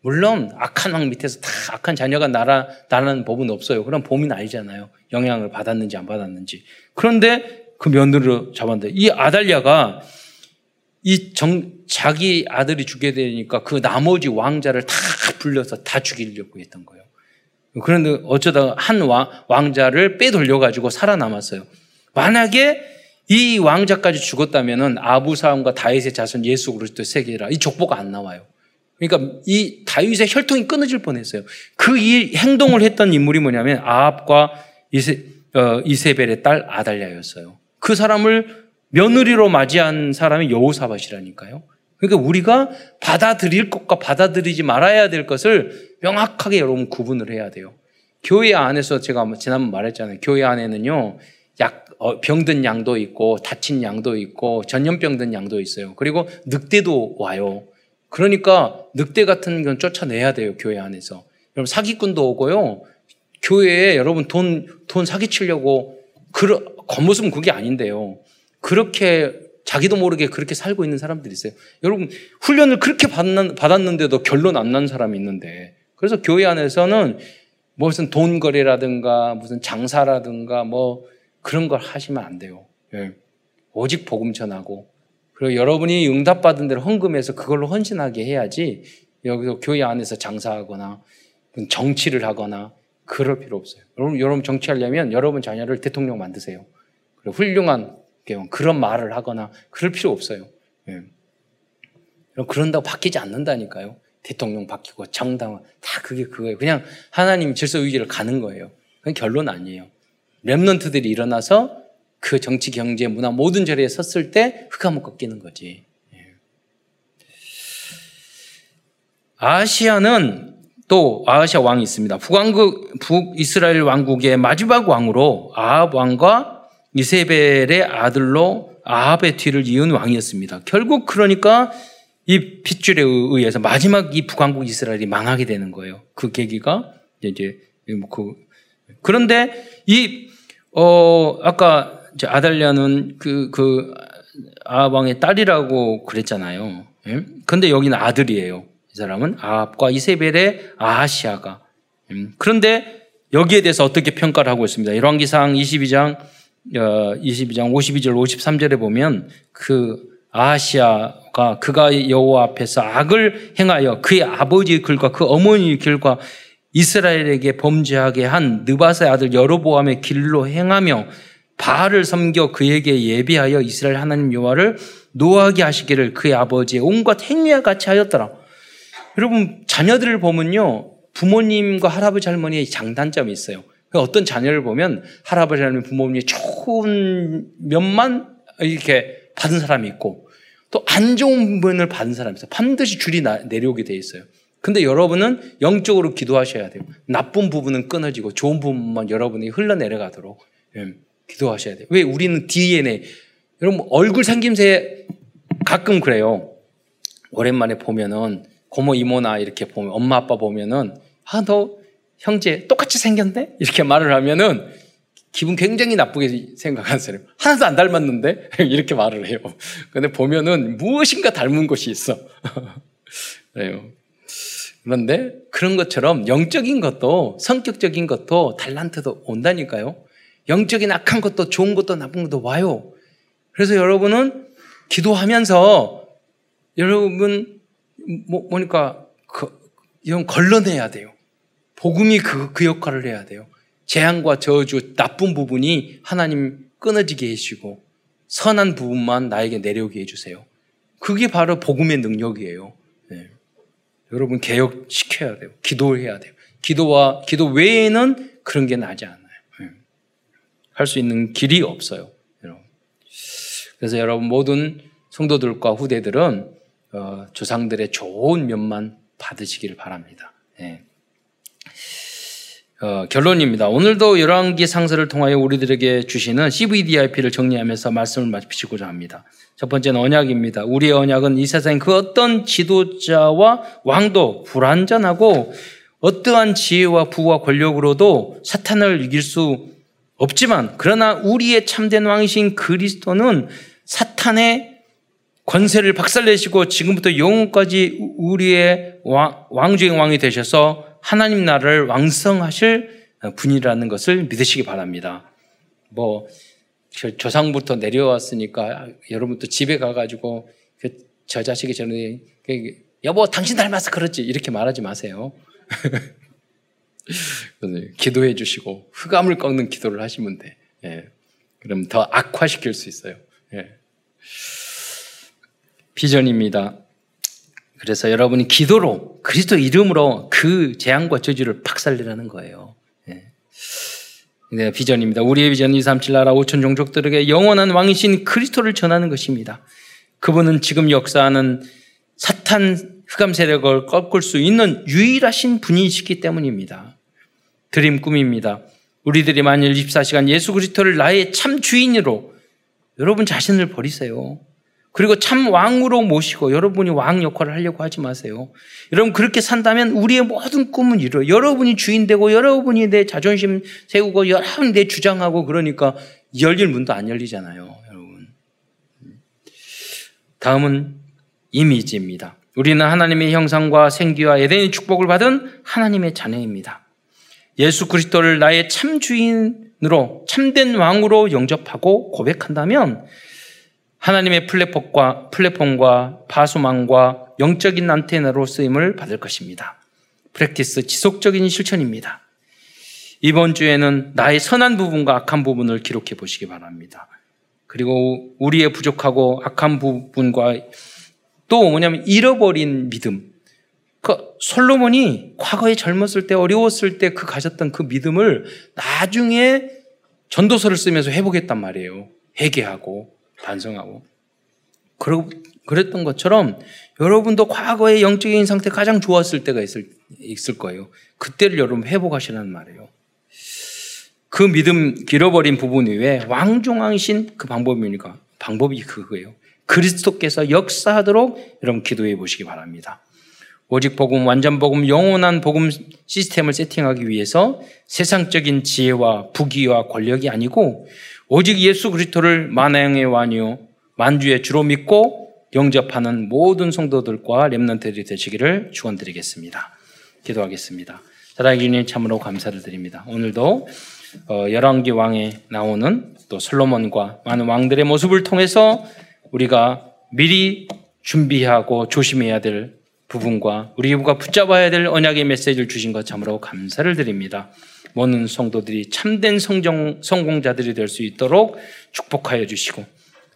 물론 악한 왕 밑에서 다 악한 자녀가 날아, 나라는 법은 없어요. 그런 범인 아니잖아요. 영향을 받았는지 안 받았는지. 그런데 그 며느리로 잡았는데 이 아달랴가 이 정, 자기 아들이 죽게 되니까 그 나머지 왕자를 다 불려서 다 죽이려고 했던 거예요. 그런데 어쩌다가 한 왕, 왕자를 빼돌려가지고 살아남았어요. 만약에 이 왕자까지 죽었다면은 아부사함과 다윗의 자손 예수 그리스도 세계라 이 족보가 안 나와요. 그러니까 이 다윗의 혈통이 끊어질 뻔했어요. 그이 행동을 했던 인물이 뭐냐면 아합과 이세, 어, 이세벨의 딸 아달랴였어요. 그 사람을 며느리로 맞이한 사람이 여호사밧이라니까요. 그러니까 우리가 받아들일 것과 받아들이지 말아야 될 것을 명확하게 여러분 구분을 해야 돼요. 교회 안에서 제가 지난번 말했잖아요. 교회 안에는요, 약, 어, 병든 양도 있고, 다친 양도 있고, 전염병 든 양도 있어요. 그리고 늑대도 와요. 그러니까 늑대 같은 건 쫓아내야 돼요, 교회 안에서. 여러분, 사기꾼도 오고요. 교회에 여러분 돈, 돈 사기치려고, 그, 겉모습은 그게 아닌데요. 그렇게 자기도 모르게 그렇게 살고 있는 사람들이 있어요. 여러분, 훈련을 그렇게 받았는데도 결론 안 난 사람이 있는데. 그래서 교회 안에서는 무슨 돈 거래라든가 무슨 장사라든가 뭐 그런 걸 하시면 안 돼요. 예. 오직 복음 전하고 그리고 여러분이 응답받은 대로 헌금해서 그걸로 헌신하게 해야지 여기서 교회 안에서 장사하거나 정치를 하거나 그럴 필요 없어요. 여러분, 여러분 정치하려면 여러분 자녀를 대통령 만드세요. 그리고 훌륭한 그런 말을 하거나 그럴 필요 없어요. 예. 그런다고 바뀌지 않는다니까요. 대통령 바뀌고 정당 다 그게 그거예요. 그냥 하나님 질서 의지를 가는 거예요. 그건 결론 아니에요. 랩런트들이 일어나서 그 정치, 경제, 문화 모든 자리에 섰을 때 흑암을 꺾이는 거지. 예. 아시아는 또 아시아 왕이 있습니다. 북왕국 북이스라엘 왕국의 마지막 왕으로 아합 왕과 이세벨의 아들로 아합의 뒤를 이은 왕이었습니다. 결국 그러니까 이 핏줄에 의해서 마지막 이 북왕국 이스라엘이 망하게 되는 거예요. 그 계기가 이제 뭐그 그런데 이 어 아까 아달랴는 그, 그 아합왕의 딸이라고 그랬잖아요. 예? 근데 여기는 아들이에요. 이 사람은 아합과 이세벨의 아하시아가. 음. 그런데 여기에 대해서 어떻게 평가를 하고 있습니다. 열왕기상 22장, 어, 22장 52절 53절에 보면 그 아하시아가 그가 여호와 앞에서 악을 행하여 그의 아버지의 길과 그 어머니의 길과 이스라엘에게 범죄하게 한 느바스의 아들 여로보암의 길로 행하며 바알을 섬겨 그에게 예비하여 이스라엘 하나님 여호와를 노하게 하시기를 그의 아버지의 온갖 행위와 같이 하였더라. 여러분 자녀들을 보면요 부모님과 할아버지 할머니의 장단점이 있어요. 어떤 자녀를 보면 할아버지 할머니 부모님이 좋은 면만 이렇게 받은 사람이 있고 또 안 좋은 면을 받은 사람이 있어요. 반드시 줄이 내려오게 돼 있어요. 근데 여러분은 영적으로 기도하셔야 돼요. 나쁜 부분은 끊어지고 좋은 부분만 여러분이 흘러내려가도록. 예. 기도하셔야 돼요. 왜 우리는 DNA. 여러분 얼굴 생김새 가끔 그래요. 오랜만에 보면은 고모 이모나 이렇게 보면 엄마 아빠 보면은 아 너 형제 똑같이 생겼네 이렇게 말을 하면은 기분 굉장히 나쁘게 생각하는 사람. 하나도 안 닮았는데? [LAUGHS] 이렇게 말을 해요. 근데 보면은 무엇인가 닮은 것이 있어. [LAUGHS] 그래요. 그런데 그런 것처럼 영적인 것도 성격적인 것도 달란트도 온다니까요. 영적인 악한 것도 좋은 것도 나쁜 것도 와요. 그래서 여러분은 기도하면서 여러분 뭐, 뭐니까 그, 이건 걸러내야 돼요. 복음이 그, 그 역할을 해야 돼요. 재앙과 저주, 나쁜 부분이 하나님 끊어지게 해주시고 선한 부분만 나에게 내려오게 해주세요. 그게 바로 복음의 능력이에요. 네. 여러분 개혁시켜야 돼요. 기도해야 돼요. 기도와 기도 외에는 그런 게 나지 않아요. 네. 할수 있는 길이 없어요. 그래서 여러분 모든 성도들과 후대들은 어, 조상들의 좋은 면만 받으시기를 바랍니다. 네. 어, 결론입니다. 오늘도 열왕기 상서를 통하여 우리들에게 주시는 CVDIP를 정리하면서 말씀을 마치고자 합니다. 첫 번째는 언약입니다. 우리의 언약은 이 세상 그 어떤 지도자와 왕도 불완전하고 어떠한 지혜와 부와 권력으로도 사탄을 이길 수 없지만 그러나 우리의 참된 왕이신 그리스도는 사탄의 권세를 박살내시고 지금부터 영원까지 우리의 왕, 중의 왕이 되셔서 하나님 나라를 왕성하실 분이라는 것을 믿으시기 바랍니다. 뭐 조상부터 내려왔으니까 여러분도 집에 가가지고 그저 자식이 저는 그 여보 당신 닮아서 그렇지 이렇게 말하지 마세요. [LAUGHS] 기도해 주시고 흑암을 꺾는 기도를 하시면 돼. 예. 그럼 더 악화시킬 수 있어요. 예. 비전입니다. 그래서 여러분이 기도로 그리스도 이름으로 그 재앙과 저주를 박살내라는 거예요. 네. 네, 비전입니다. 우리의 비전 237 나라 5천 종족들에게 영원한 왕이신 그리스도를 전하는 것입니다. 그분은 지금 역사하는 사탄 흑암 세력을 꺾을 수 있는 유일하신 분이시기 때문입니다. 드림 꿈입니다. 우리들이 만일 24시간 예수 그리스도를 나의 참 주인으로 여러분 자신을 버리세요. 그리고 참 왕으로 모시고 여러분이 왕 역할을 하려고 하지 마세요. 여러분 그렇게 산다면 우리의 모든 꿈은 이루어. 여러분이 주인 되고 여러분이 내 자존심 세우고 여러분이 내 주장하고 그러니까 열릴 문도 안 열리잖아요, 여러분. 다음은 이미지입니다. 우리는 하나님의 형상과 생기와 에덴의 축복을 받은 하나님의 자녀입니다. 예수 그리스도를 나의 참 주인으로 참된 왕으로 영접하고 고백한다면 하나님의 플랫폼과, 플랫폼과 바수망과 영적인 안테나로 쓰임을 받을 것입니다. 프랙티스 지속적인 실천입니다. 이번 주에는 나의 선한 부분과 악한 부분을 기록해 보시기 바랍니다. 그리고 우리의 부족하고 악한 부분과 또 뭐냐면 잃어버린 믿음. 그 솔로몬이 과거에 젊었을 때 어려웠을 때 그 가졌던 그 믿음을 나중에 전도서를 쓰면서 회복했단 말이에요. 회개하고 반성하고. 그랬던 것처럼 여러분도 과거의 영적인 상태 가장 좋았을 때가 있을, 있을 거예요. 그때를 여러분 회복하시라는 말이에요. 그 믿음 잃어버린 부분 이외에 왕중왕이신 그 방법이니까 방법이 그거예요. 그리스도께서 역사하도록 여러분 기도해 보시기 바랍니다. 오직 복음, 완전 복음, 영원한 복음 시스템을 세팅하기 위해서 세상적인 지혜와 부귀와 권력이 아니고 오직 예수 그리스도를 만왕의 왕이요 만주의 주로 믿고 영접하는 모든 성도들과 렘넌트들이 되시기를 축원드리겠습니다. 기도하겠습니다. 사랑해 주님 참으로 감사를 드립니다. 오늘도 어, 열왕기 왕에 나오는 또 솔로몬과 많은 왕들의 모습을 통해서 우리가 미리 준비하고 조심해야 될 부분과 우리가 붙잡아야 될 언약의 메시지를 주신 것 참으로 감사를 드립니다. 모든 성도들이 참된 성정, 성공자들이 될 수 있도록 축복하여 주시고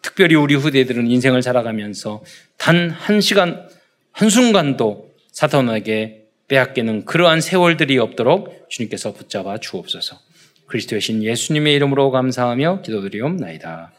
특별히 우리 후대들은 인생을 살아가면서 단 한 시간, 한순간도 사탄에게 빼앗기는 그러한 세월들이 없도록 주님께서 붙잡아 주옵소서. 그리스도의 신 예수님의 이름으로 감사하며 기도드리옵나이다.